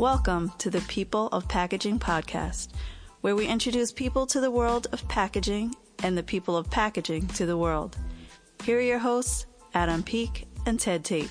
Welcome to the People of Packaging podcast, where we introduce people to the world of packaging and the people of packaging to the world. Here are your hosts, Adam Peak and Ted Tate.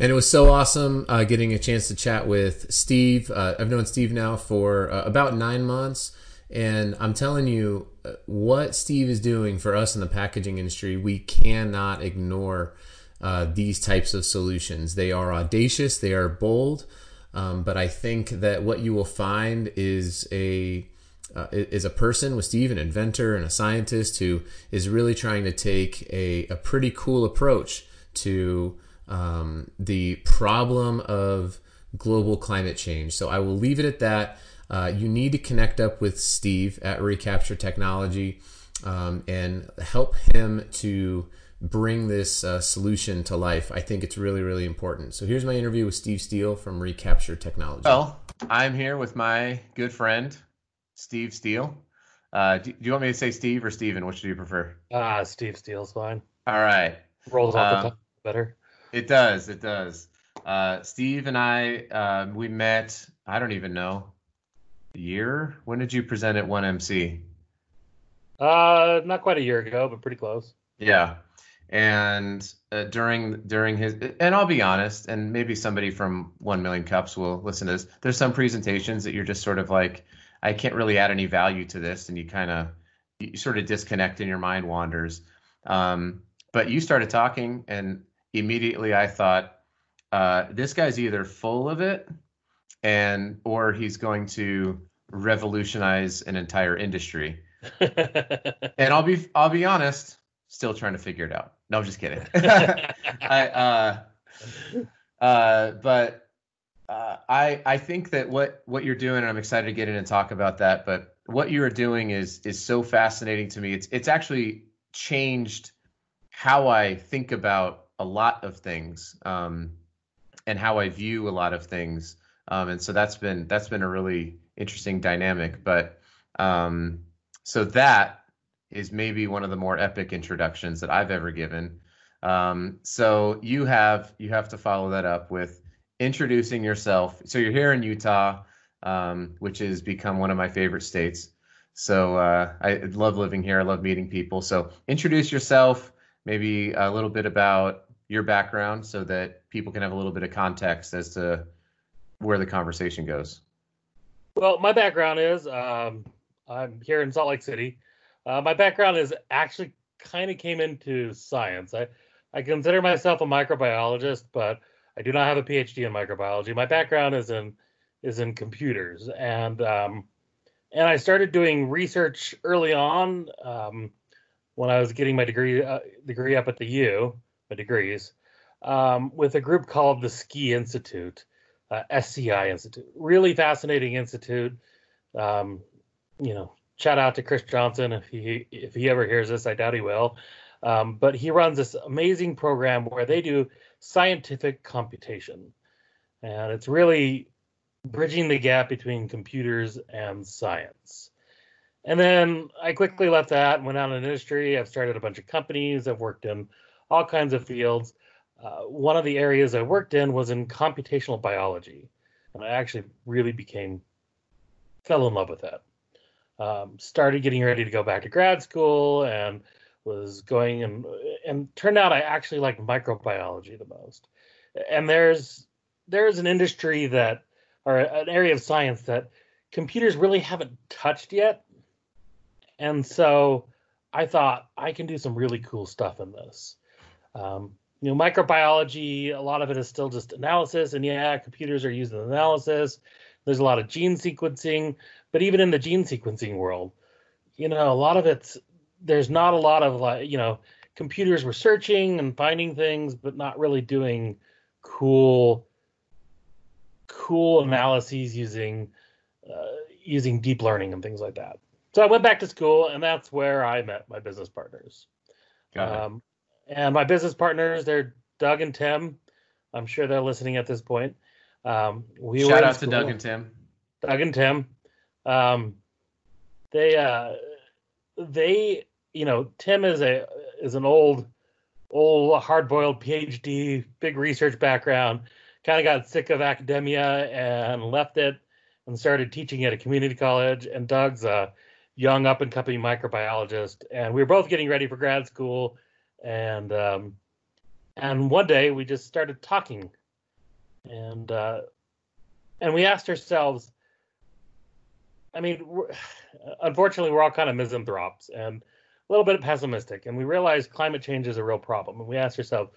And it was so awesome uh, getting a chance to chat with Steve. Uh, I've known Steve now for uh, about nine months. And I'm telling you, uh, what Steve is doing for us in the packaging industry, we cannot ignore uh, these types of solutions. They are audacious, they are bold. Um, but I think that what you will find is a uh, is a person with Steve, an inventor and a scientist who is really trying to take a, a pretty cool approach to um, the problem of global climate change. So I will leave it at that. Uh, you need to connect up with Steve at Recapture Technology um, and help him to bring this uh, solution to life. I think it's really, really important. So here's my interview with Steve Steele from Recapture Technology. Well, I'm here with my good friend, Steve Steele. Uh, do, do, you want me to say Steve or Steven? Which do you prefer? Ah, Steve Steele's fine. All right. Rolls off the um, tongue better. It does. It does. Uh, Steve and I, uh, we met. I don't even know year. When did you present at One MC? Uh, not quite a year ago, but pretty close. Yeah, and uh, during during his, and I'll be honest, and maybe somebody from One Million Cups will listen to this. There's some presentations that you're just sort of like, I can't really add any value to this, and you kind of you sort of disconnect and your mind wanders. Um, but you started talking, and immediately I thought, uh, this guy's either full of it, and or he's going to revolutionize an entire industry. and I'll be I'll be honest, still trying to figure it out. No, I'm just kidding. I uh, uh, but uh, I I think that what what you're doing, and I'm excited to get in and talk about that. But what you are doing is is so fascinating to me. It's it's actually changed how I think about a lot of things um, and how I view a lot of things. Um, and so that's been that's been a really interesting dynamic. But um, so that is maybe one of the more epic introductions that I've ever given. Um, so you have you have to follow that up with introducing yourself. So you're here in Utah, um, which has become one of my favorite states. So uh, I love living here. I love meeting people. So introduce yourself, maybe a little bit about your background, so that people can have a little bit of context as to where the conversation goes. Well, my background is um, I'm here in Salt Lake City. Uh, my background is actually kind of came into science. I, I consider myself a microbiologist, but I do not have a PhD in microbiology. My background is in is in computers, and um, and I started doing research early on um, when I was getting my degree uh, degree up at the U, my degrees, um, with a group called the SCI Institute uh, SCI Institute. Really fascinating institute. Um, you know, shout out to Chris Johnson if he if he ever hears this. I doubt he will. Um, but he runs this amazing program where they do scientific computation, and it's really bridging the gap between computers and science. And then I quickly left that went out in industry. I've started a bunch of companies. I've worked in all kinds of fields. Uh, one of the areas I worked in was in computational biology, and I actually really became fell in love with that. Um, started getting ready to go back to grad school and was going and and turned out I actually like microbiology the most. And there's there's an industry that or an area of science that computers really haven't touched yet. And so I thought I can do some really cool stuff in this. Um, you know, microbiology, a lot of it is still just analysis. And yeah, computers are used in analysis. There's a lot of gene sequencing, but even in the gene sequencing world, you know, a lot of it's there's not a lot of like, you know, computers were searching and finding things, but not really doing cool, cool analyses using uh, using deep learning and things like that. So I went back to school, and that's where I met my business partners. Um, and my business partners, they're Doug and Tim. I'm sure they're listening at this point. Um, we shout out to Doug and Tim. Doug and Tim. Um, they uh, they you know Tim is a is an old old hard-boiled PhD, big research background. Kind of got sick of academia and left it and started teaching at a community college. And Doug's a young up and coming microbiologist, and we were both getting ready for grad school. And um, and one day we just started talking, and uh, and we asked ourselves. I mean, we're, unfortunately, we're all kind of misanthropes and a little bit pessimistic, and we realized climate change is a real problem. And we asked ourselves,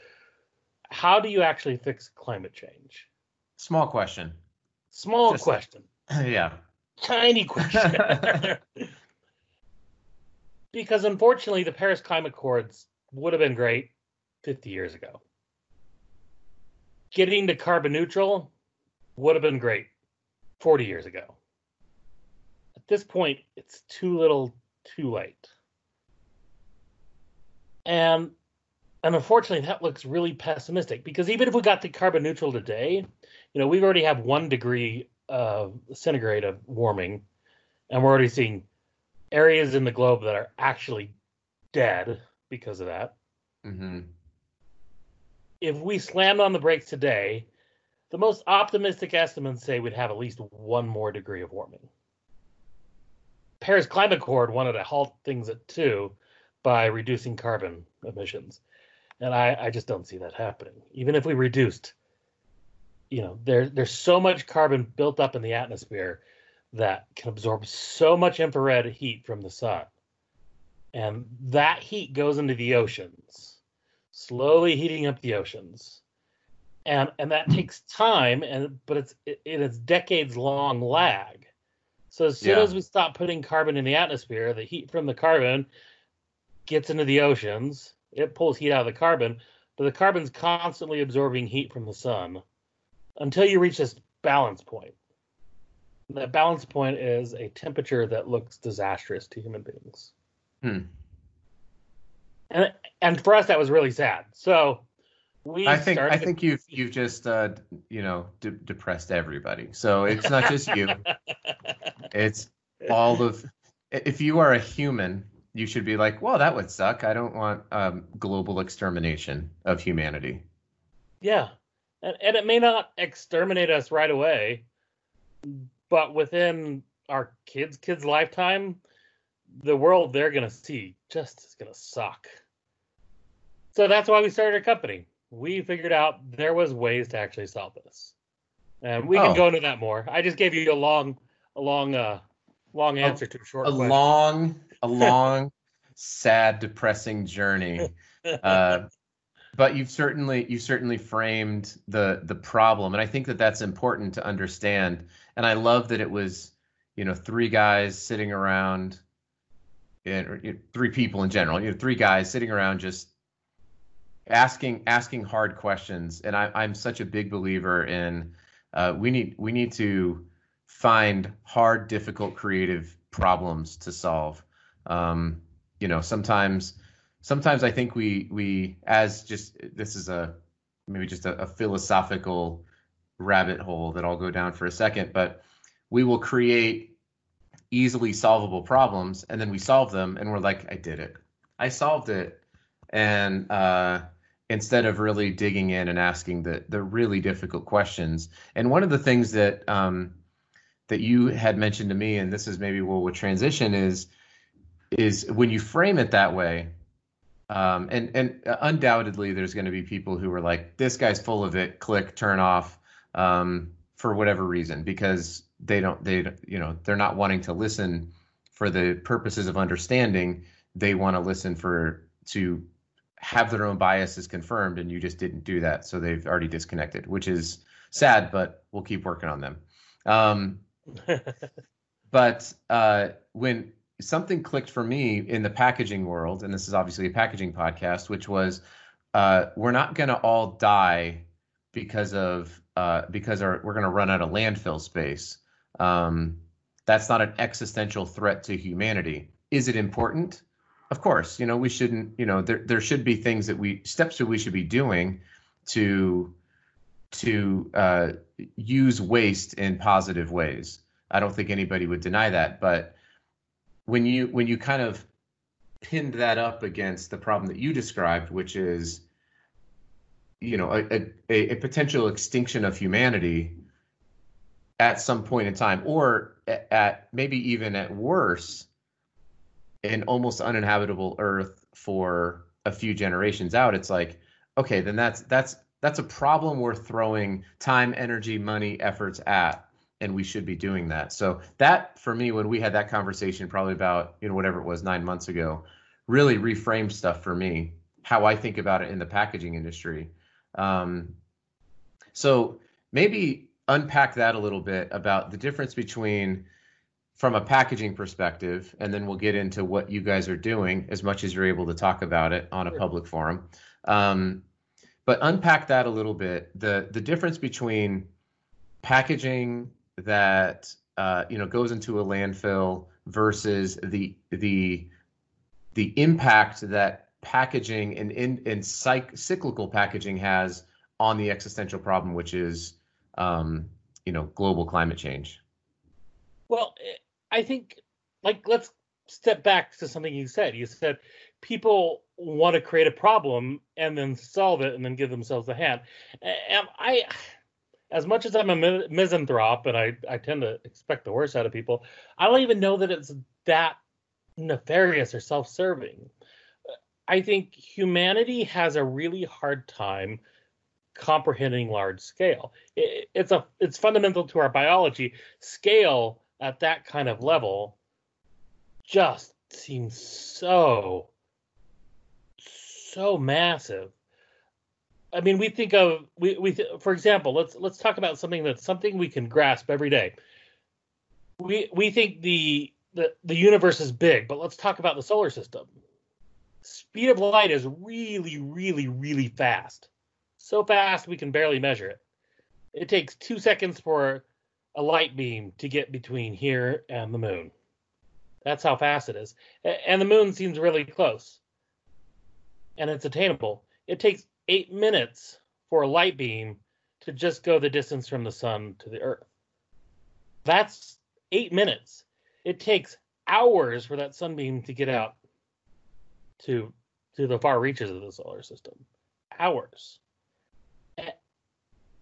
how do you actually fix climate change? Small question. Small Just question. Like, yeah. Tiny question. because unfortunately, the Paris Climate Accords would have been great 50 years ago. Getting to carbon neutral would have been great 40 years ago. At this point, it's too little, too late. And and unfortunately that looks really pessimistic because even if we got to carbon neutral today, you know, we already have one degree of centigrade of warming, and we're already seeing areas in the globe that are actually dead because of that. Mm-hmm. If we slammed on the brakes today, the most optimistic estimates say we'd have at least one more degree of warming. Paris Climate Accord wanted to halt things at two by reducing carbon emissions. And I, I just don't see that happening. Even if we reduced, you know, there there's so much carbon built up in the atmosphere that can absorb so much infrared heat from the sun. And that heat goes into the oceans, slowly heating up the oceans. And and that takes time and but it's it, it's decades long lag. So as soon yeah. as we stop putting carbon in the atmosphere, the heat from the carbon gets into the oceans, it pulls heat out of the carbon, but the carbon's constantly absorbing heat from the sun until you reach this balance point. That balance point is a temperature that looks disastrous to human beings. Hmm. And and for us that was really sad. So we I think I think you've you've just uh, you know de- depressed everybody. So it's not just you. it's all of if you are a human you should be like, well, that would suck. I don't want um, global extermination of humanity. Yeah, and, and it may not exterminate us right away, but within our kids' kids' lifetime, the world they're gonna see just is gonna suck. So that's why we started a company. We figured out there was ways to actually solve this, and we can oh. go into that more. I just gave you a long, a long, uh, long answer a, to a short. A question. long a long, sad, depressing journey. Uh, but you've certainly you've certainly framed the the problem, and I think that that's important to understand. And I love that it was, you know, three guys sitting around, and three people in general, you know, three guys sitting around just asking asking hard questions. And I, I'm such a big believer in uh, we need we need to find hard, difficult, creative problems to solve. Um, you know, sometimes sometimes I think we we as just this is a maybe just a, a philosophical rabbit hole that I'll go down for a second, but we will create easily solvable problems and then we solve them and we're like, I did it. I solved it. And uh, instead of really digging in and asking the the really difficult questions. And one of the things that um, that you had mentioned to me, and this is maybe where we'll transition, is is when you frame it that way, um, and and undoubtedly there's going to be people who are like, this guy's full of it. Click, turn off, um, for whatever reason, because they don't they you know they're not wanting to listen for the purposes of understanding. They want to listen for to have their own biases confirmed, and you just didn't do that, so they've already disconnected, which is sad, but we'll keep working on them. Um, but uh, when something clicked for me in the packaging world, and this is obviously a packaging podcast, which was uh, we're not going to all die because of uh, because our, we're going to run out of landfill space. Um, that's not an existential threat to humanity. Is it important? Of course, you know we shouldn't. You know there there should be things that we steps that we should be doing to to uh, use waste in positive ways. I don't think anybody would deny that, but when you when you kind of pinned that up against the problem that you described, which is, you know, a, a, a potential extinction of humanity at some point in time, or at maybe even at worse, an almost uninhabitable Earth for a few generations out. It's like, okay, then that's that's that's a problem worth throwing time, energy, money, efforts at and we should be doing that. So that for me, when we had that conversation, probably about you know whatever it was nine months ago, really reframed stuff for me how I think about it in the packaging industry. Um, so maybe unpack that a little bit about the difference between from a packaging perspective, and then we'll get into what you guys are doing as much as you're able to talk about it on a public forum. Um, but unpack that a little bit. The the difference between packaging that uh, you know goes into a landfill versus the the the impact that packaging and in and cyc- cyclical packaging has on the existential problem, which is um, you know global climate change. Well, I think like let's step back to something you said. You said people want to create a problem and then solve it and then give themselves a hand. And I as much as I'm a misanthrope and I, I tend to expect the worst out of people, I don't even know that it's that nefarious or self serving. I think humanity has a really hard time comprehending large scale. It, it's a it's fundamental to our biology. Scale at that kind of level just seems so so massive I mean, we think of we we th- for example, let's let's talk about something that's something we can grasp every day. We we think the the the universe is big, but let's talk about the solar system. Speed of light is really really really fast. So fast we can barely measure it. It takes 2 seconds for a light beam to get between here and the moon. That's how fast it is. And the moon seems really close. And it's attainable. It takes eight minutes for a light beam to just go the distance from the sun to the earth. That's eight minutes. It takes hours for that sunbeam to get out to to the far reaches of the solar system. Hours.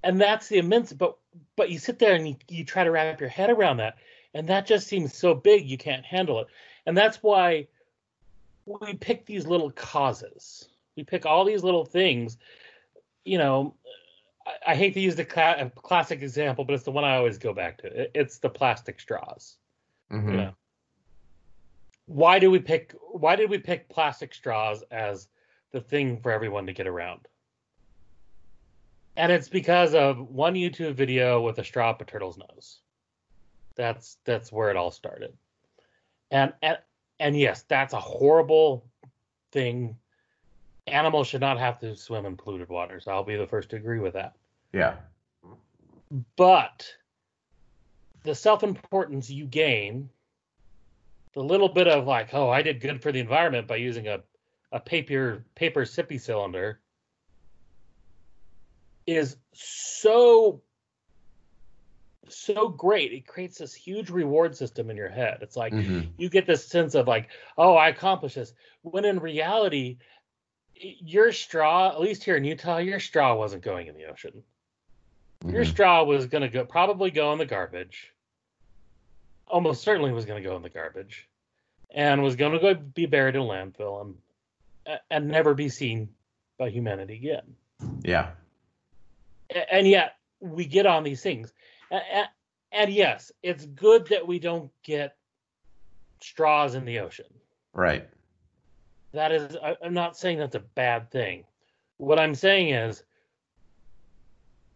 And that's the immense but but you sit there and you, you try to wrap your head around that and that just seems so big you can't handle it. And that's why we pick these little causes we pick all these little things. You know, I, I hate to use the cl- classic example, but it's the one I always go back to. It, it's the plastic straws. Mm-hmm. You know, why do we pick? Why did we pick plastic straws as the thing for everyone to get around? And it's because of one YouTube video with a straw up a turtle's nose. That's that's where it all started. And and and yes, that's a horrible thing animals should not have to swim in polluted waters. I'll be the first to agree with that. Yeah. But the self importance you gain, the little bit of like, oh, I did good for the environment by using a, a paper paper sippy cylinder is so so great. It creates this huge reward system in your head. It's like mm-hmm. you get this sense of like, oh, I accomplished this. When in reality, your straw, at least here in Utah, your straw wasn't going in the ocean. Mm-hmm. Your straw was going to go probably go in the garbage. Almost certainly was going to go in the garbage, and was going to go be buried in a landfill and and never be seen by humanity again. Yeah. And yet we get on these things, and, and yes, it's good that we don't get straws in the ocean. Right. That is i'm not saying that's a bad thing. What i'm saying is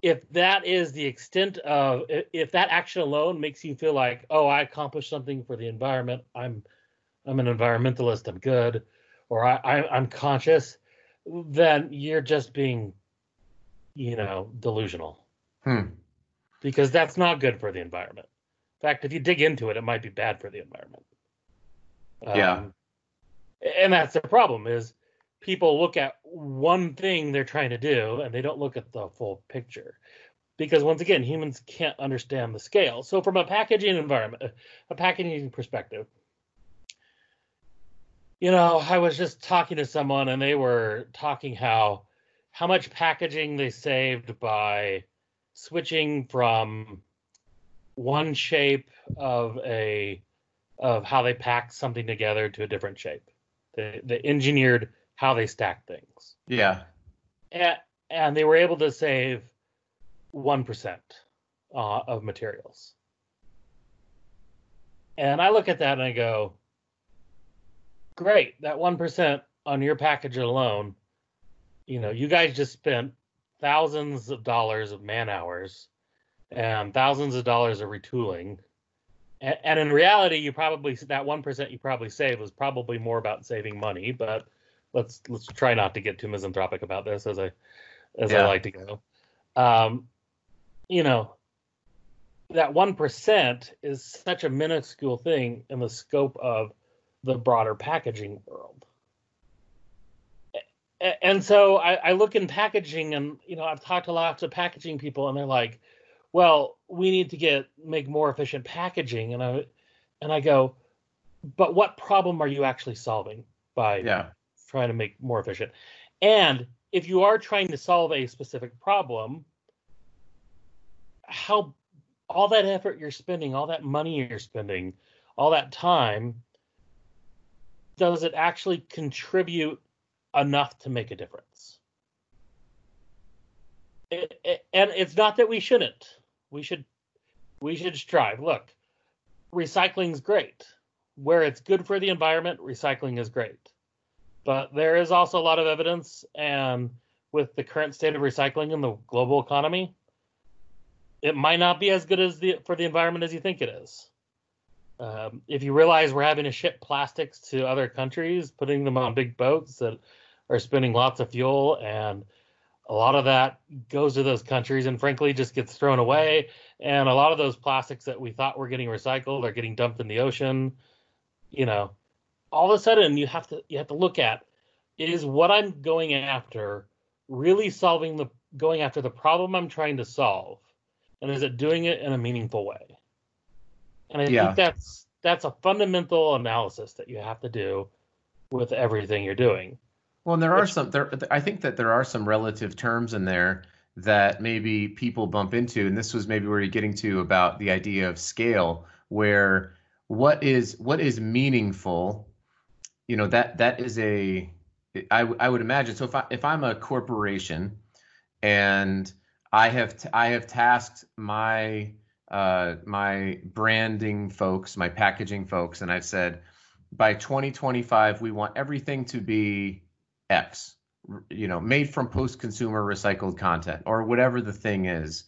if that is the extent of if that action alone makes you feel like oh i accomplished something for the environment i'm i'm an environmentalist i'm good or i, I i'm conscious then you're just being you know delusional. Hmm. because that's not good for the environment. In fact if you dig into it it might be bad for the environment. Yeah. um, and that's the problem is people look at one thing they're trying to do and they don't look at the full picture. Because once again humans can't understand the scale. So from a packaging environment a packaging perspective you know, I was just talking to someone and they were talking how how much packaging they saved by switching from one shape of a of how they packed something together to a different shape. They they engineered how they stack things. Yeah. And, and they were able to save 1% uh, of materials. And I look at that and I go, great, that 1% on your package alone, you know, you guys just spent thousands of dollars of man hours and thousands of dollars of retooling. And, and in reality, you probably that 1% you probably saved was probably more about saving money, but let's let's try not to get too misanthropic about this as I as Yeah. I like to go. Um, you know, that one percent is such a minuscule thing in the scope of the broader packaging world. And so I, I look in packaging, and you know, I've talked a lot to packaging people, and they're like, "Well, we need to get make more efficient packaging," and I and I go, "But what problem are you actually solving by Yeah. trying to make more efficient. And if you are trying to solve a specific problem, how all that effort you're spending, all that money you're spending, all that time, does it actually contribute enough to make a difference? It, it- and it's not that we shouldn't. We should we should strive. Look, recycling's great. Where it's good for the environment, recycling is great but there is also a lot of evidence and with the current state of recycling in the global economy it might not be as good as the for the environment as you think it is um, if you realize we're having to ship plastics to other countries putting them on big boats that are spending lots of fuel and a lot of that goes to those countries and frankly just gets thrown away and a lot of those plastics that we thought were getting recycled are getting dumped in the ocean you know all of a sudden you have to you have to look at is what I'm going after really solving the going after the problem I'm trying to solve, and is it doing it in a meaningful way? And I Yeah. think that's that's a fundamental analysis that you have to do with everything you're doing. Well, and there are some there I think that there are some relative terms in there that maybe people bump into and this was maybe where you're getting to about the idea of scale where what is what is meaningful you know that that is a I, I would imagine so if I if I'm a corporation and I have t- I have tasked my uh, my branding folks, my packaging folks, and I've said by 2025 we want everything to be X, you know, made from post-consumer recycled content or whatever the thing is.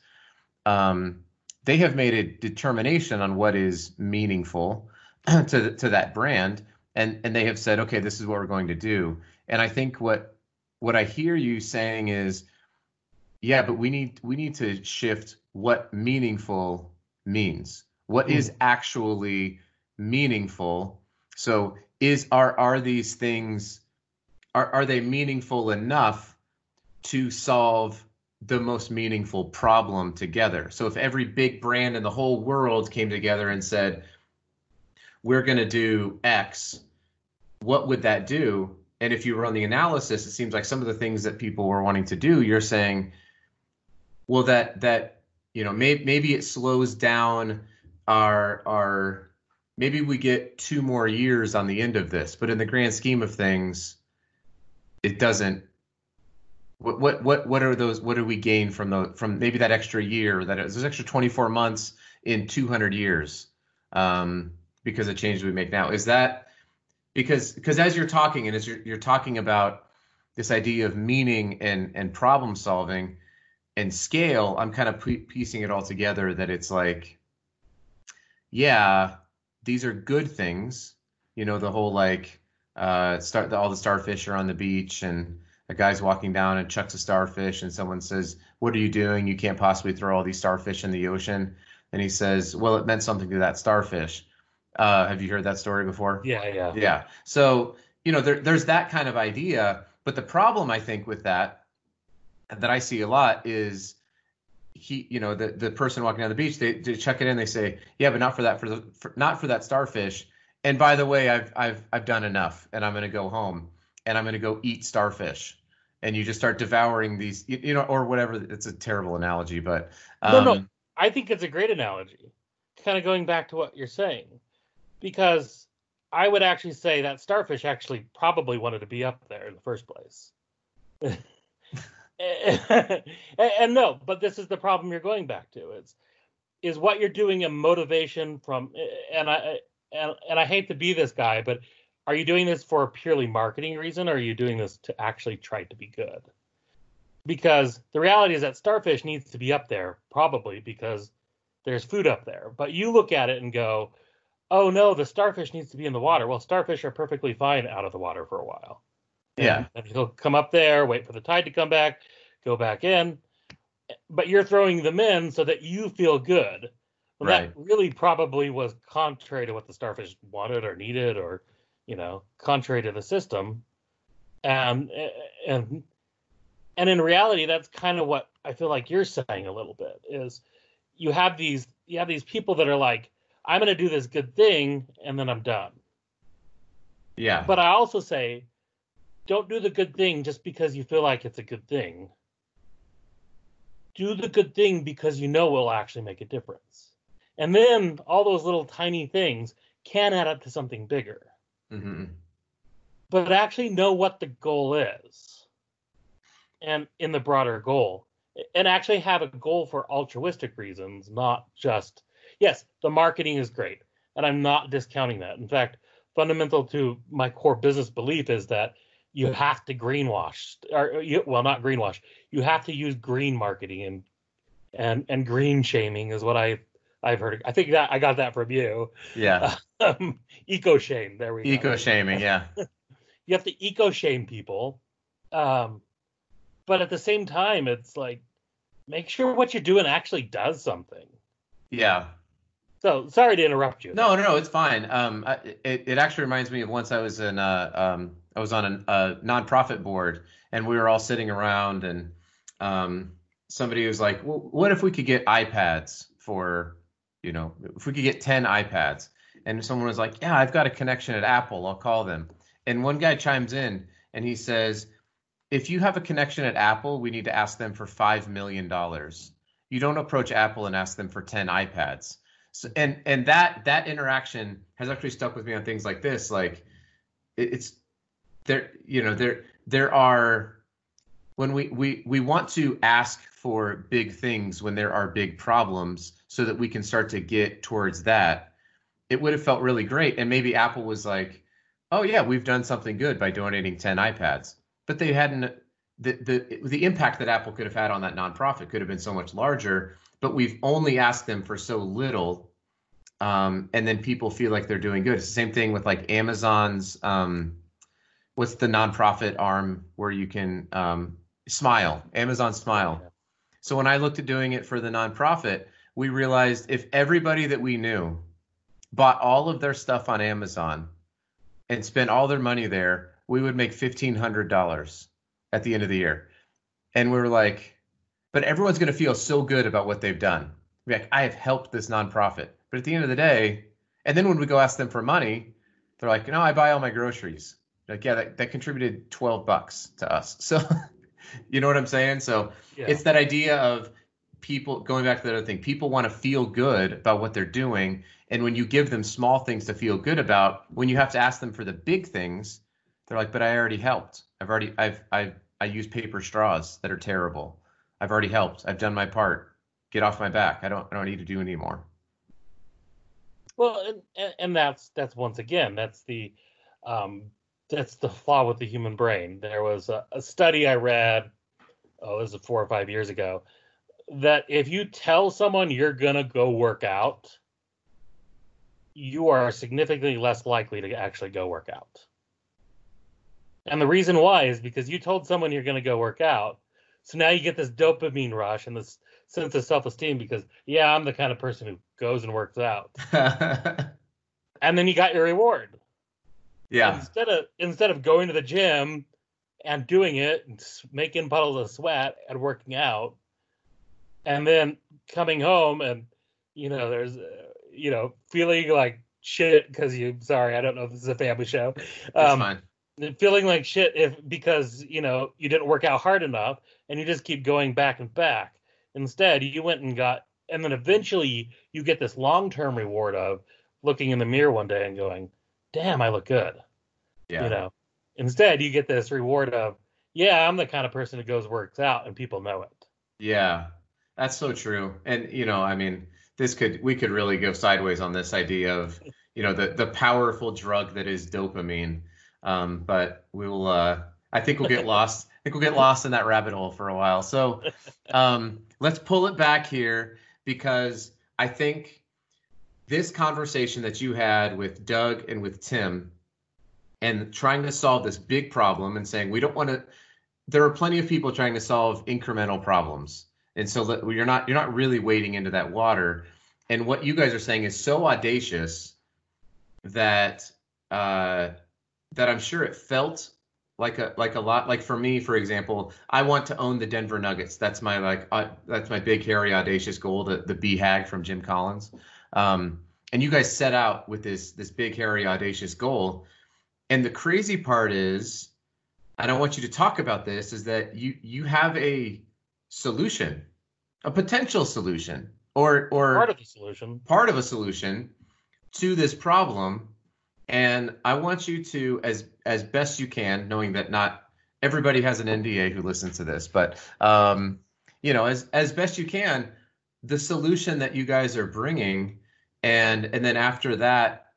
Um, they have made a determination on what is meaningful to to that brand, and and they have said, okay, this is what we're going to do. And I think what what I hear you saying is, yeah, but we need we need to shift what meaningful means. What is actually meaningful? So is are are these things are are they meaningful enough to solve the most meaningful problem together? So if every big brand in the whole world came together and said, we're going to do X, what would that do? And if you run the analysis, it seems like some of the things that people were wanting to do, you're saying, well, that that you know, maybe maybe it slows down our our maybe we get two more years on the end of this, but in the grand scheme of things, it doesn't. What what what what are those? What do we gain from the from maybe that extra year? That those extra 24 months in 200 years, um, because of changes we make now. Is that because because as you're talking and as you're you're talking about this idea of meaning and and problem solving and scale, I'm kind of pre- piecing it all together that it's like, yeah, these are good things. You know, the whole like uh, start the, all the starfish are on the beach and a guy's walking down and chucks a starfish and someone says, "What are you doing? You can't possibly throw all these starfish in the ocean." And he says, "Well, it meant something to that starfish." Uh, have you heard that story before? Yeah, yeah. Yeah. So, you know, there, there's that kind of idea. But the problem I think with that, that I see a lot is he, you know, the, the person walking down the beach, they, they check it in, they say, yeah, but not for that, for the, for, not for that starfish. And by the way, I've I've I've done enough, and I'm going to go home, and I'm going to go eat starfish, and you just start devouring these, you, you know, or whatever. It's a terrible analogy, but um, no, no, I think it's a great analogy. Kind of going back to what you're saying, because I would actually say that starfish actually probably wanted to be up there in the first place. and, and no, but this is the problem you're going back to. Is is what you're doing a motivation from and I and, and I hate to be this guy, but are you doing this for a purely marketing reason or are you doing this to actually try to be good? Because the reality is that starfish needs to be up there, probably because there's food up there. But you look at it and go, oh no, the starfish needs to be in the water. Well, starfish are perfectly fine out of the water for a while. Yeah. And he'll come up there, wait for the tide to come back, go back in. But you're throwing them in so that you feel good. Well, Right. that really probably was contrary to what the starfish wanted or needed, or you know, contrary to the system. Um, and and in reality, that's kind of what I feel like you're saying a little bit is you have these you have these people that are like, I'm going to do this good thing and then I'm done. yeah, But I also say, don't do the good thing just because you feel like it's a good thing. Do the good thing because you know it will actually make a difference. And then all those little tiny things can add up to something bigger. hmm But actually know what the goal is. And in the broader goal. And actually have a goal for altruistic reasons, not just yes, the marketing is great. And I'm not discounting that. In fact, fundamental to my core business belief is that you have to greenwash or you, well not greenwash you have to use green marketing and and and green shaming is what i i've heard i think that i got that from you yeah. um, eco shame there we go Eco shaming, yeah, you have to eco shame people um but at the same time it's like make sure what you're doing actually does something yeah. so sorry to interrupt you No, no, no, it's fine. Um, I, it it actually reminds me of once I was in uh um I was on an, a nonprofit board and we were all sitting around and um somebody was like, well, what if we could get iPads for you know if we could get ten iPads and someone was like, yeah, I've got a connection at Apple, I'll call them. And one guy chimes in and he says, if you have a connection at Apple, we need to ask them for five million dollars. You don't approach Apple and ask them for ten iPads. So, and and that that interaction has actually stuck with me on things like this. Like it, it's there, you know, there there are when we we we want to ask for big things when there are big problems, so that we can start to get towards that. It would have felt really great, and maybe Apple was like, "Oh yeah, we've done something good by donating ten iPads," but they hadn't. The, the the impact that Apple could have had on that nonprofit could have been so much larger but we've only asked them for so little um, and then people feel like they're doing good it's the same thing with like amazon's um, what's the nonprofit arm where you can um, smile amazon smile so when i looked at doing it for the nonprofit we realized if everybody that we knew bought all of their stuff on amazon and spent all their money there we would make $1500 at the end of the year and we were like but everyone's going to feel so good about what they've done. Be like, I have helped this nonprofit. But at the end of the day, and then when we go ask them for money, they're like, no, I buy all my groceries. Like, yeah, that, that contributed 12 bucks to us. So, you know what I'm saying? So Yeah. it's that idea of people going back to the other thing. People want to feel good about what they're doing. And when you give them small things to feel good about, when you have to ask them for the big things, they're like, but I already helped. I've already, I've, I've, I use paper straws that are terrible. I've already helped. I've done my part. Get off my back. I don't I don't need to do anymore. Well, and, and, that's that's once again that's the um, that's the flaw with the human brain. There was a, a study I read, oh, this is four or five years ago, that if you tell someone you're gonna go work out, you are significantly less likely to actually go work out. And the reason why is because you told someone you're gonna go work out, so now you get this dopamine rush and this sense of self-esteem because yeah, I'm the kind of person who goes and works out and then you got your reward. yeah. Instead of instead of going to the gym and doing it and making puddles of sweat and working out, and then coming home and you know there's uh, you know feeling like shit because you. Sorry, I don't know if this is a family show. Um, fine. feeling like shit if because you know you didn't work out hard enough and you just keep going back and back. Instead, you went and got, and then eventually you get this long term reward of looking in the mirror one day and going, "Damn, I look good." Yeah. You know. Instead, you get this reward of, "Yeah, I'm the kind of person who goes works out and people know it." Yeah, that's so true. And you know, I mean, this could we could really go sideways on this idea of you know the the powerful drug that is dopamine. Um, but we will. Uh, I think we'll get lost. I think we'll get lost in that rabbit hole for a while. So um, let's pull it back here because I think this conversation that you had with Doug and with Tim and trying to solve this big problem and saying we don't want to there are plenty of people trying to solve incremental problems and so that you're not you're not really wading into that water. And what you guys are saying is so audacious that uh that i'm sure it felt like a like a lot like for me for example i want to own the denver nuggets. That's my like uh, that's my big hairy audacious goal the the BHAG from jim collins. Um and you guys set out with this this big hairy audacious goal. And the crazy part is I want you to talk about this is that you you have a solution, a potential solution, or or Part of the solution. part of a solution to this problem. And I want you to, as as best you can, knowing that not everybody has an NDA who listens to this, but um, you know, as as best you can, the solution that you guys are bringing, and and then after that,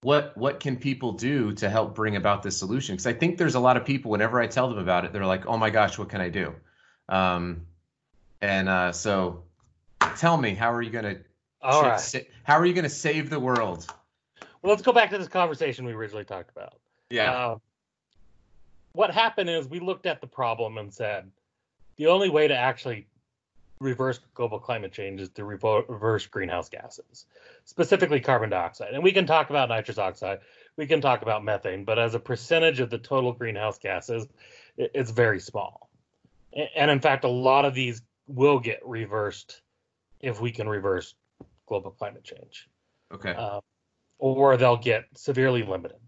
what what can people do to help bring about this solution? Because I think there's a lot of people. Whenever I tell them about it, they're like, "Oh my gosh, what can I do?" Um, and uh, so, tell me, how are you Sa- right. sa- how are you going to save the world? Well, let's go back to this conversation we originally talked about. Yeah. Uh, what happened is we looked at the problem and said the only way to actually reverse global climate change is to revo- reverse greenhouse gases, specifically carbon dioxide. And we can talk about nitrous oxide, we can talk about methane, but as a percentage of the total greenhouse gases, it, it's very small. And in fact, a lot of these will get reversed if we can reverse global climate change okay. uh, or they'll get severely limited.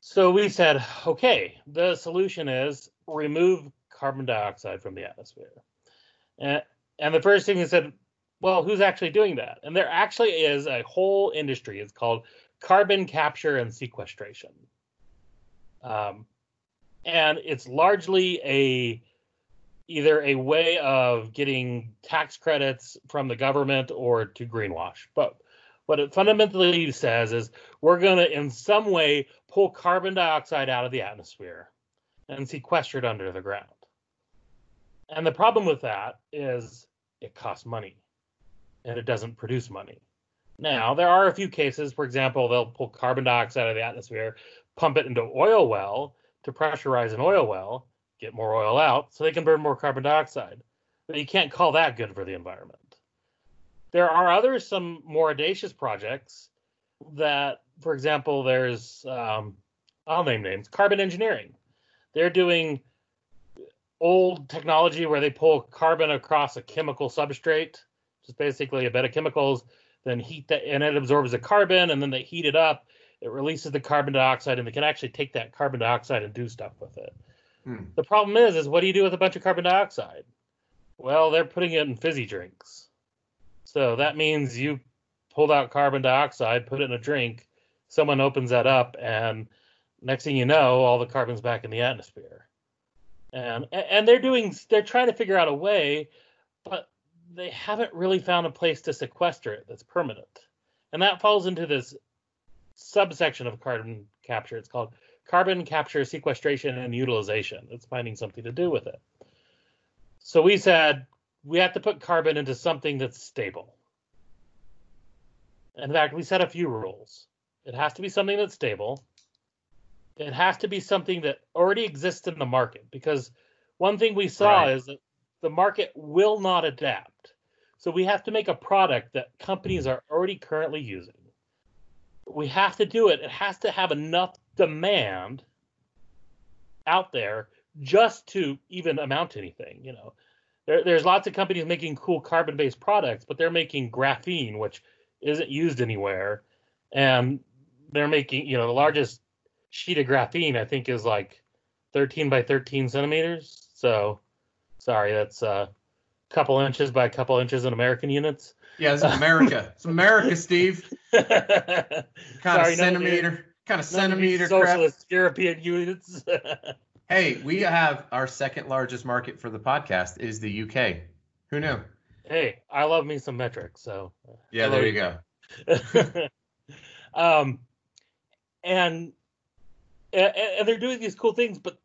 So we said, okay, the solution is remove carbon dioxide from the atmosphere. And, and the first thing they said, well, who's actually doing that? And there actually is a whole industry. It's called carbon capture and sequestration. Um, and it's largely a either a way of getting tax credits from the government or to greenwash. But what it fundamentally says is we're going to, in some way, pull carbon dioxide out of the atmosphere and sequester it under the ground. And the problem with that is it costs money and it doesn't produce money. Now, there are a few cases, for example, they'll pull carbon dioxide out of the atmosphere, pump it into oil well to pressurize an oil well, get more oil out so they can burn more carbon dioxide. But you can't call that good for the environment. There are other, some more audacious projects that, for example, there's, um, I'll name names, carbon engineering. They're doing old technology where they pull carbon across a chemical substrate, just basically a bed of chemicals, then heat that, and it absorbs the carbon, and then they heat it up. It releases the carbon dioxide, and they can actually take that carbon dioxide and do stuff with it. Hmm. The problem is, is what do you do with a bunch of carbon dioxide? Well, they're putting it in fizzy drinks. So that means you pulled out carbon dioxide, put it in a drink, someone opens that up, and next thing you know, all the carbon's back in the atmosphere. And and they're doing they're trying to figure out a way, but they haven't really found a place to sequester it that's permanent. And that falls into this subsection of carbon capture. It's called carbon capture, sequestration, and utilization. It's finding something to do with it. So we said we have to put carbon into something that's stable. In fact, we set a few rules. It has to be something that's stable. It has to be something that already exists in the market because one thing we saw Right. is that the market will not adapt. So we have to make a product that companies are already currently using. We have to do it. It has to have enough demand out there just to even amount to anything. You know, there, there's lots of companies making cool carbon-based products, but they're making graphene, which isn't used anywhere, and they're making you know the largest sheet of graphene I think is like 13 by 13 centimeters. So sorry, that's a couple inches by a couple inches in American units. Yeah, this is America. it's America, Steve. kind Sorry, of centimeter, kind of None of these centimeter crap. socialist European units. Hey, we have our second largest market for the podcast is the UK. Who knew? hey, I love me some metrics, so Yeah, there you go. um, and and they're doing these cool things, but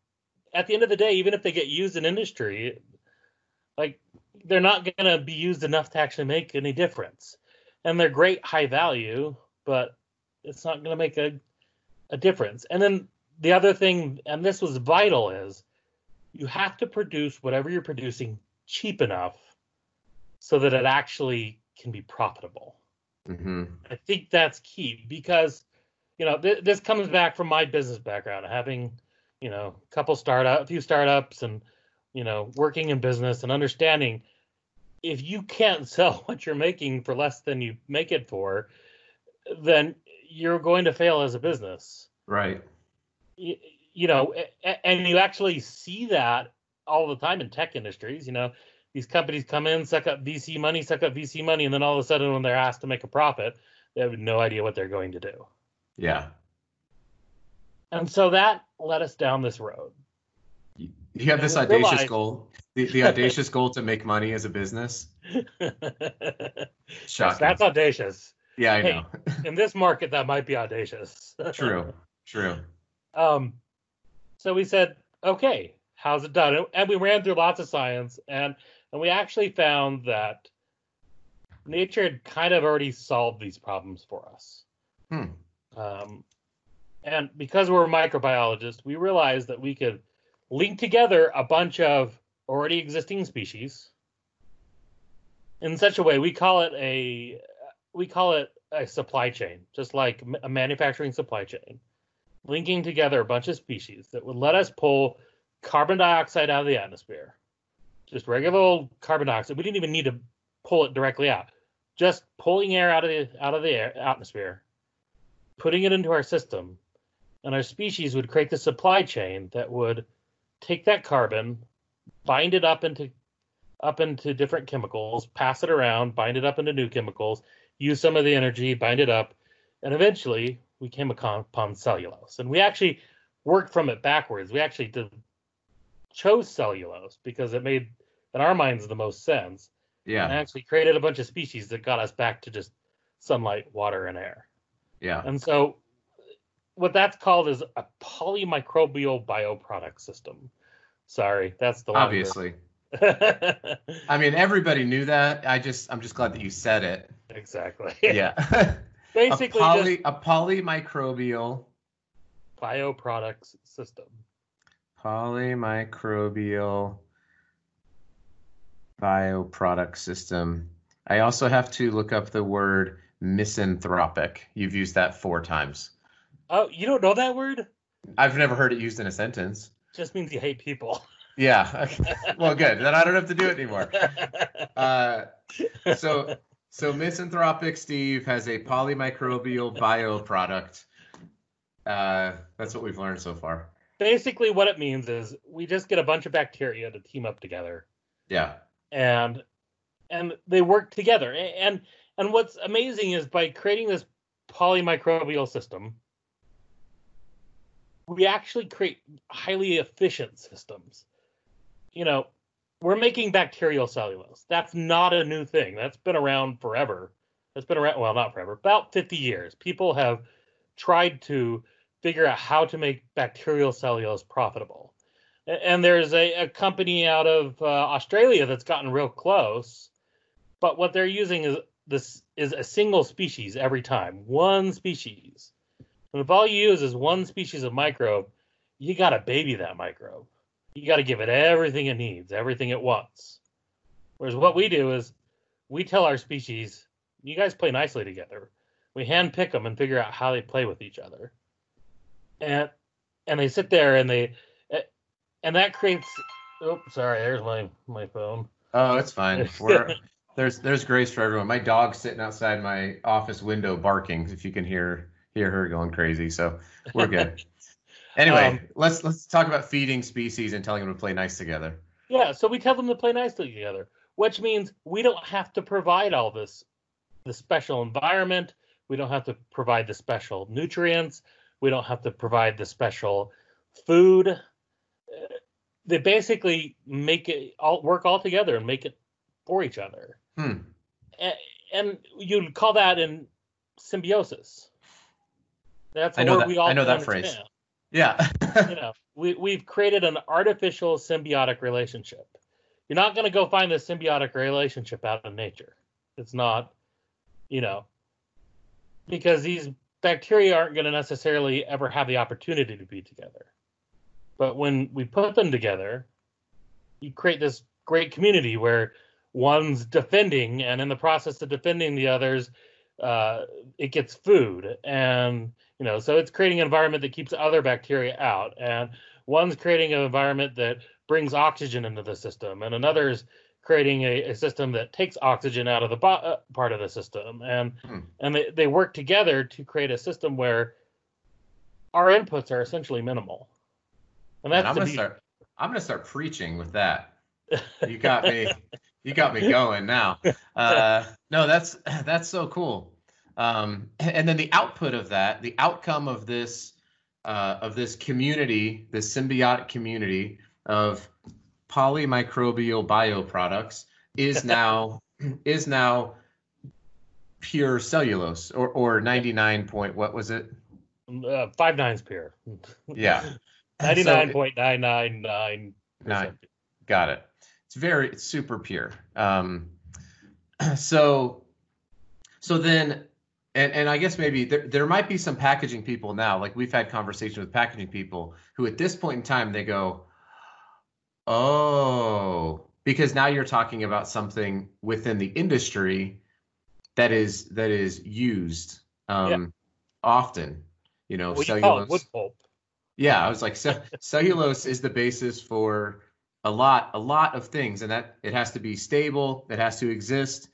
at the end of the day, even if they get used in industry, like they're not going to be used enough to actually make any difference. And they're great high value, but it's not going to make a a difference. And then the other thing, and this was vital, is you have to produce whatever you're producing cheap enough so that it actually can be profitable. hmm I think that's key because, you know, th- this comes back from my business background, having, you know, a couple startup, a few startups, and you know, working in business and understanding if you can't sell what you're making for less than you make it for, then you're going to fail as a business. Right. You, you know, and you actually see that all the time in tech industries. You know, these companies come in, suck up VC money, suck up VC money, and then all of a sudden, when they're asked to make a profit, they have no idea what they're going to do. Yeah. And so that led us down this road. You have this audacious realized- goal, the, the audacious goal to make money as a business. Shocking. That's audacious. yeah, I Hey. know. In this market, that might be audacious. True. True. Um, so we said, okay, how's it done? And we ran through lots of science, and and we actually found that nature had kind of already solved these problems for us. Hmm. Um, and because we're microbiologists, we realized that we could link together a bunch of already existing species in such a way we call it a we call it a supply chain, just like a manufacturing supply chain, linking together a bunch of species that would let us pull carbon dioxide out of the atmosphere, just regular old carbon dioxide. We didn't even need to pull it directly out, just pulling air out of the out of the air, atmosphere, putting it into our system, and our species would create the supply chain that would take that carbon, bind it up into up into different chemicals, pass it around, bind it up into new chemicals, use some of the energy, bind it up, and eventually we came upon, cellulose. And we actually worked from it backwards. We actually did, chose cellulose because it made, in our minds, the most sense. Yeah. And actually created a bunch of species that got us back to just sunlight, water, and air. Yeah. And so, what that's called is a polymicrobial bioproduct system. Sorry, that's the Obviously. I mean, everybody knew that. I just, I'm just glad that you said it. exactly. Yeah. a Basically, poly, just a polymicrobial, bioproducts system. polymicrobial bioproduct system. I also have to look up the word misanthropic. You've used that four times. Oh, you don't know that word? I've never heard it used in a sentence. Just means you hate people. Yeah. well, good. Then I don't have to do it anymore. Uh, so, so misanthropic Steve has a polymicrobial bioproduct. Uh, that's what we've learned so far. Basically, what it means is we just get a bunch of bacteria to team up together, Yeah. and and they work together. And and what's amazing is by creating this polymicrobial system, we actually create highly efficient systems. You know, we're making bacterial cellulose. That's not a new thing. That's been around forever. That's been around well, not forever, about 50 years. People have tried to figure out how to make bacterial cellulose profitable. And there's a, a company out of uh, Australia that's gotten real close, but what they're using is this is a single species every time, one species. And if all you use is one species of microbe, you got to baby that microbe. You got to give it everything it needs, everything it wants. Whereas what we do is we tell our species, you guys play nicely together. We hand pick them and figure out how they play with each other. And and they sit there and they and that creates oh sorry, there's my my phone. Oh, it's fine. We're there's there's grace for everyone. My dog's sitting outside my office window barking. If you can hear hear her going crazy, so we're good. anyway, um, let's let's talk about feeding species and telling them to play nice together. Yeah, so we tell them to play nicely together, which means we don't have to provide all this the special environment. We don't have to provide the special nutrients. We don't have to provide the special food. They basically make it all work all together and make it for each other. Hmm. And, and you'd call that in symbiosis. That's I know that, we all I know that phrase. Yeah. you know, we we've created an artificial symbiotic relationship. You're not going to go find this symbiotic relationship out in nature. It's not, you know, because these bacteria aren't going to necessarily ever have the opportunity to be together. But when we put them together, you create this great community where one's defending, and in the process of defending the others, uh, it gets food, and you know, so it's creating an environment that keeps other bacteria out, and one's creating an environment that brings oxygen into the system, and another is creating a, a system that takes oxygen out of the bo- uh, part of the system, and hmm. and they, they work together to create a system where our inputs are essentially minimal. And that's I'm gonna start. I'm gonna start preaching with that. You got me. you got me going now. Uh, no, that's that's so cool. Um, and then the output of that, the outcome of this uh, of this community, this symbiotic community of polymicrobial bioproducts, is now is now pure cellulose or or 99 point what was it? Uh, five nines pure. Yeah. 99.999 nine got it. It's very it's super pure. Um so so then and and I guess maybe there, there might be some packaging people now, like we've had conversation with packaging people who at this point in time they go, Oh, because now you're talking about something within the industry that is that is used um yeah. often. You know, well, cellulose. You wood pulp. Yeah, I was like, cellulose is the basis for a lot, a lot of things, and that it has to be stable, it has to exist,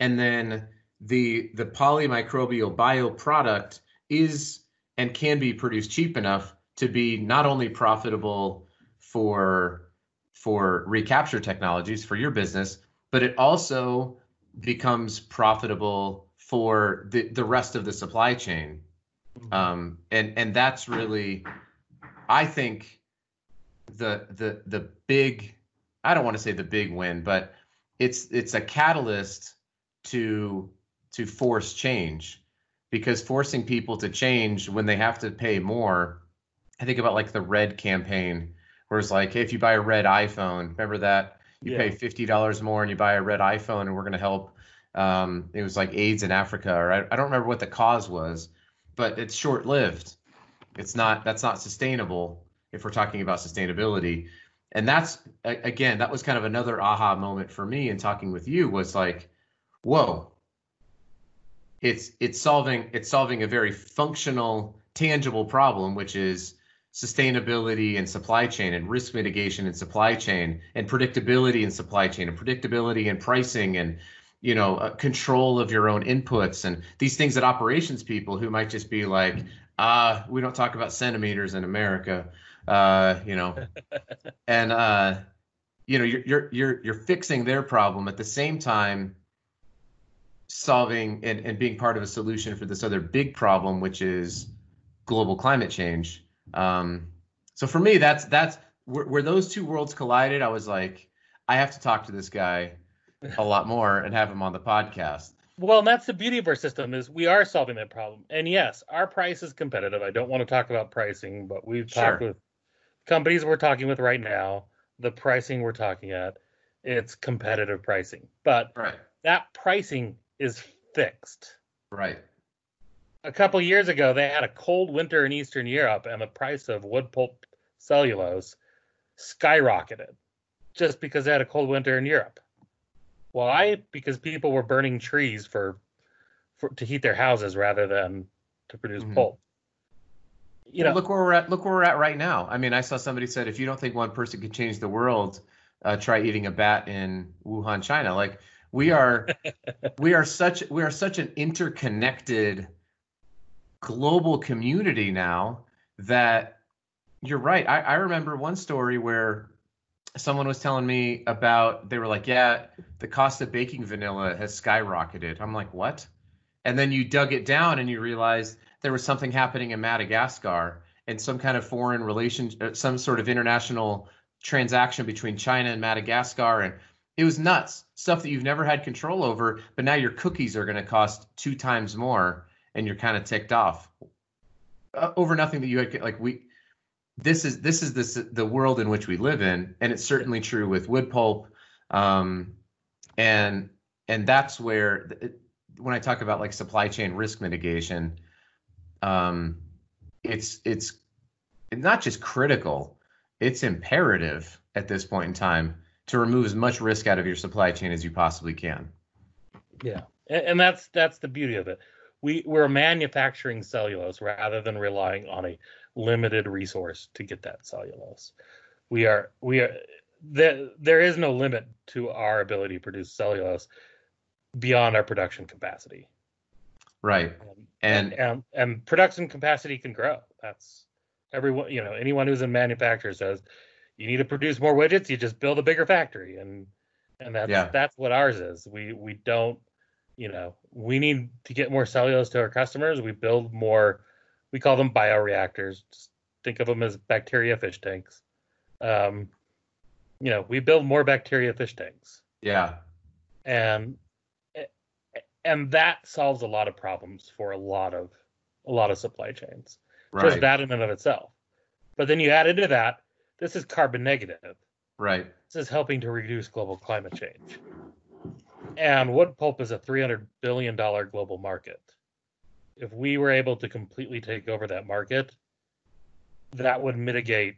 and then the the polymicrobial bioproduct is and can be produced cheap enough to be not only profitable for for recapture technologies for your business, but it also becomes profitable for the, the rest of the supply chain. Mm-hmm. Um, and and that's really I think the the the big I don't want to say the big win, but it's it's a catalyst to to force change because forcing people to change when they have to pay more. I think about like the red campaign where it's like, hey, if you buy a red iPhone, remember that you yeah. pay fifty dollars more and you buy a red iPhone and we're gonna help um, it was like AIDS in Africa, or I, I don't remember what the cause was, but it's short lived it's not that's not sustainable if we're talking about sustainability. And that's again, that was kind of another aha moment for me in talking with you was like, whoa, it's it's solving it's solving a very functional, tangible problem, which is sustainability and supply chain and risk mitigation and supply chain and predictability in supply chain and predictability in pricing and you know uh, control of your own inputs and these things that operations people who might just be like uh, we don't talk about centimeters in America, uh, you know, and uh, you know, you're you're you're you're fixing their problem at the same time solving and, and being part of a solution for this other big problem, which is global climate change. Um, so for me, that's that's where, where those two worlds collided. I was like, I have to talk to this guy a lot more and have him on the podcast. Well, and that's the beauty of our system is we are solving that problem. And yes, our price is competitive. I don't want to talk about pricing, but we've sure. talked with companies we're talking with right now. The pricing we're talking at, it's competitive pricing. But right. that pricing is fixed. Right. A couple years ago, they had a cold winter in Eastern Europe, and the price of wood pulp cellulose skyrocketed just because they had a cold winter in Europe. Why? Because people were burning trees for, for to heat their houses rather than to produce mm-hmm. pulp. You well, know, look where we're at. Look where we're at right now. I mean, I saw somebody said if you don't think one person could change the world, uh, try eating a bat in Wuhan, China. Like We are we are such we are such an interconnected global community now that you're right. I, I remember one story where someone was telling me about they were like, yeah, the cost of baking vanilla has skyrocketed. I'm like, what? And then you dug it down and you realized there was something happening in Madagascar and some kind of foreign relation, uh, some sort of international transaction between China and Madagascar. And it was nuts stuff that you've never had control over. But now your cookies are going to cost two times more and you're kind of ticked off uh, over nothing that you had like we this is this is this the world in which we live in and it's certainly true with wood pulp um, and and that's where when i talk about like supply chain risk mitigation um, it's it's not just critical it's imperative at this point in time to remove as much risk out of your supply chain as you possibly can yeah and that's that's the beauty of it we we're manufacturing cellulose rather than relying on a limited resource to get that cellulose. We are we are there there is no limit to our ability to produce cellulose beyond our production capacity. Right. and, and and, and production capacity can grow. That's everyone you know anyone who's in manufacture says you need to produce more widgets you just build a bigger factory and and that's yeah. that's what ours is we we don't you know, we need to get more cellulose to our customers. We build more, we call them bioreactors. Just think of them as bacteria fish tanks. Um, you know, we build more bacteria fish tanks. Yeah. And and that solves a lot of problems for a lot of a lot of supply chains. Right. Just that in and of itself. But then you add into that, this is carbon negative. Right. This is helping to reduce global climate change. And wood pulp is a $300 billion global market. If we were able to completely take over that market, that would mitigate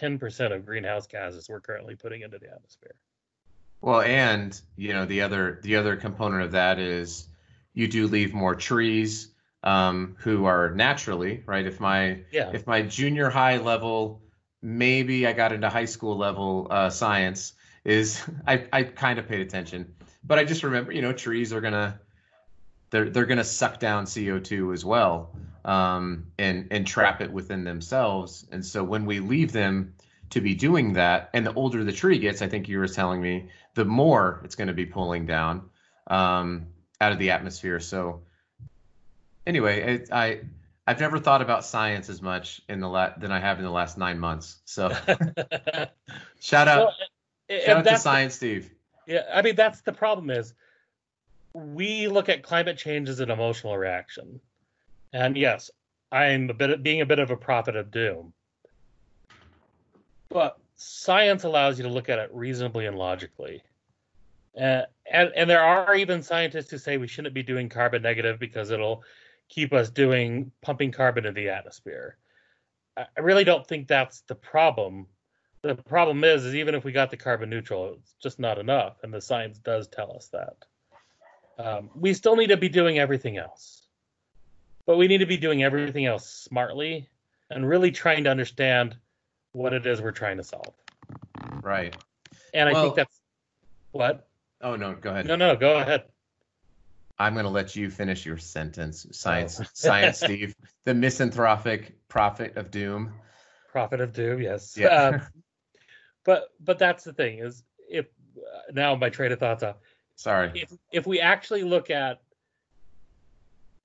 10% of greenhouse gases we're currently putting into the atmosphere. Well, and you know the other the other component of that is you do leave more trees um, who are naturally right. If my yeah. if my junior high level, maybe I got into high school level uh, science is I I kind of paid attention but I just remember, you know, trees are gonna they're they're gonna suck down CO2 as well, um, and and trap it within themselves. And so when we leave them to be doing that, and the older the tree gets, I think you were telling me, the more it's to be pulling down um, out of the atmosphere. So anyway, it, I I've never thought about science as much in the la- than I have in the last nine months. So shout out, well, shout out to Science Steve. Yeah, I mean that's the problem is we look at climate change as an emotional reaction. And yes, I'm a bit of, being a bit of a prophet of doom. But science allows you to look at it reasonably and logically. Uh, and and there are even scientists who say we shouldn't be doing carbon negative because it'll keep us doing pumping carbon in the atmosphere. I really don't think that's the problem the problem is, is even if we got the carbon neutral, it's just not enough, and the science does tell us that. Um, we still need to be doing everything else, but we need to be doing everything else smartly and really trying to understand what it is we're trying to solve. Right. And well, I think that's what. Oh no, go ahead. No, no, go ahead. I'm going to let you finish your sentence. Science, oh. science, Steve, the misanthropic prophet of doom. Prophet of doom, yes. Yeah. Um, but but that's the thing is if uh, now my train of thoughts off. Sorry. If if we actually look at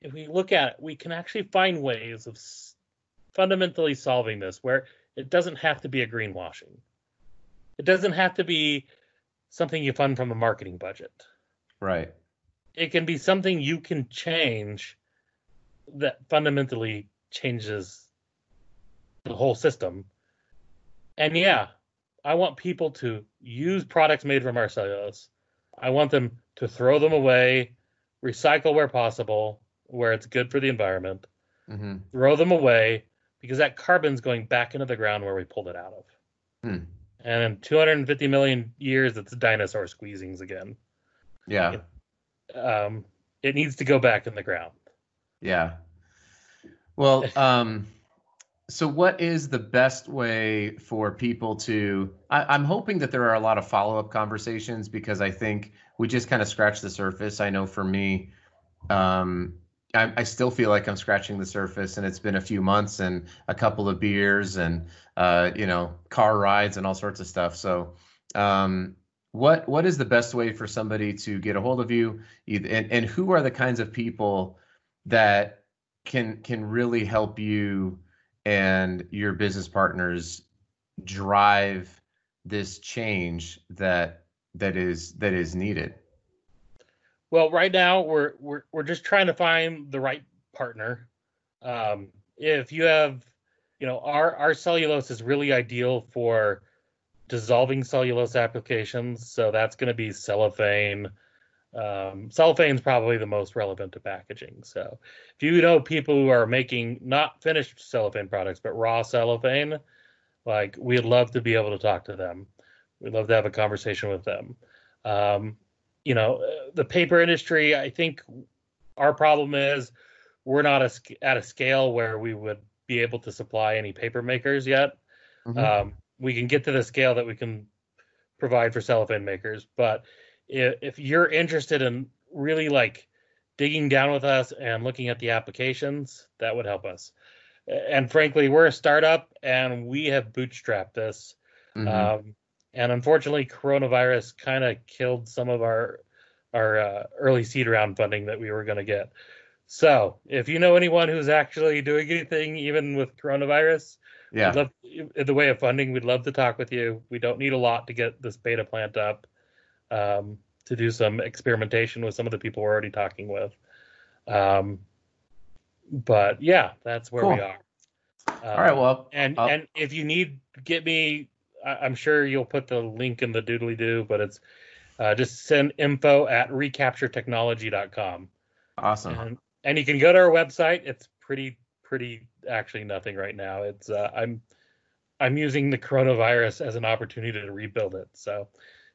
if we look at it, we can actually find ways of s- fundamentally solving this where it doesn't have to be a greenwashing. It doesn't have to be something you fund from a marketing budget. Right. It can be something you can change that fundamentally changes the whole system. And yeah, I want people to use products made from our cellulose. I want them to throw them away, recycle where possible, where it's good for the environment, mm-hmm. throw them away because that carbon's going back into the ground where we pulled it out of. Hmm. And in 250 million years, it's dinosaur squeezings again. Yeah. It, um, it needs to go back in the ground. Yeah. Well, um, so what is the best way for people to I, am hoping that there are a lot of follow-up conversations because i think we just kind of scratched the surface i know for me um, I, I, still feel like i'm scratching the surface and it's been a few months and a couple of beers and uh, you know car rides and all sorts of stuff so um, what what is the best way for somebody to get a hold of you? And, and who are the kinds of people that can can really help you and your business partners drive this change that that is that is needed? Well right now we're we're we're just trying to find the right partner. Um, if you have you know our our cellulose is really ideal for dissolving cellulose applications so that's going to be cellophane um, cellophane is probably the most relevant to packaging. So if you know people who are making not finished cellophane products but raw cellophane, like we'd love to be able to talk to them. We'd love to have a conversation with them. Um, you know, the paper industry. I think our problem is we're not a, at a scale where we would be able to supply any paper makers yet. Mm-hmm. Um, we can get to the scale that we can provide for cellophane makers, but if you're interested in really like digging down with us and looking at the applications, that would help us. And frankly, we're a startup and we have bootstrapped this. Mm-hmm. Um, and unfortunately, coronavirus kind of killed some of our our uh, early seed round funding that we were going to get. So, if you know anyone who's actually doing anything, even with coronavirus, yeah, love, in the way of funding, we'd love to talk with you. We don't need a lot to get this beta plant up um, to do some experimentation with some of the people we're already talking with. Um, but yeah, that's where cool. we are. Um, All right. Well, and I'll... and if you need, get me. I, am sure you'll put the link in the doodly do, but it's uh, just send info at recapturetechnology.com. Awesome. And, and you can go to our website. It's pretty pretty actually nothing right now. It's uh, I'm I'm using the coronavirus as an opportunity to rebuild it. So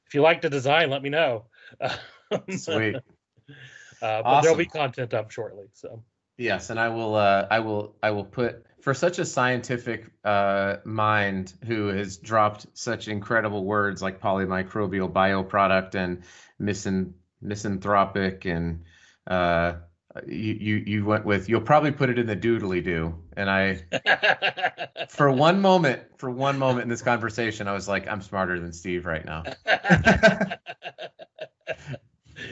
if you like the design, let me know. Sweet. Uh, but awesome. there'll be content up shortly. So yes, and I will. Uh, I will. I will put for such a scientific uh, mind who has dropped such incredible words like polymicrobial bioproduct and misan- misanthropic and uh, you, you you went with you'll probably put it in the doodly do and i for one moment for one moment in this conversation i was like i'm smarter than steve right now.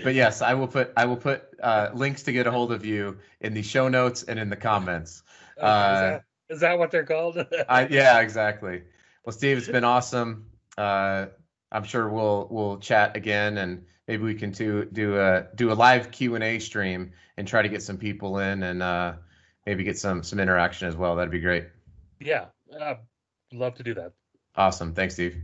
But yes i will put i will put uh, links to get a hold of you in the show notes and in the comments. Okay, uh, is, that, is, that what they're called? I, yeah exactly. Well steve it's been awesome. Uh, i'm sure we'll we'll chat again and maybe we can do do a do a live Q and A stream and try to get some people in and uh, maybe get some some interaction as well. That'd be great. Yeah, uh, love to do that. Awesome. Thanks, Steve.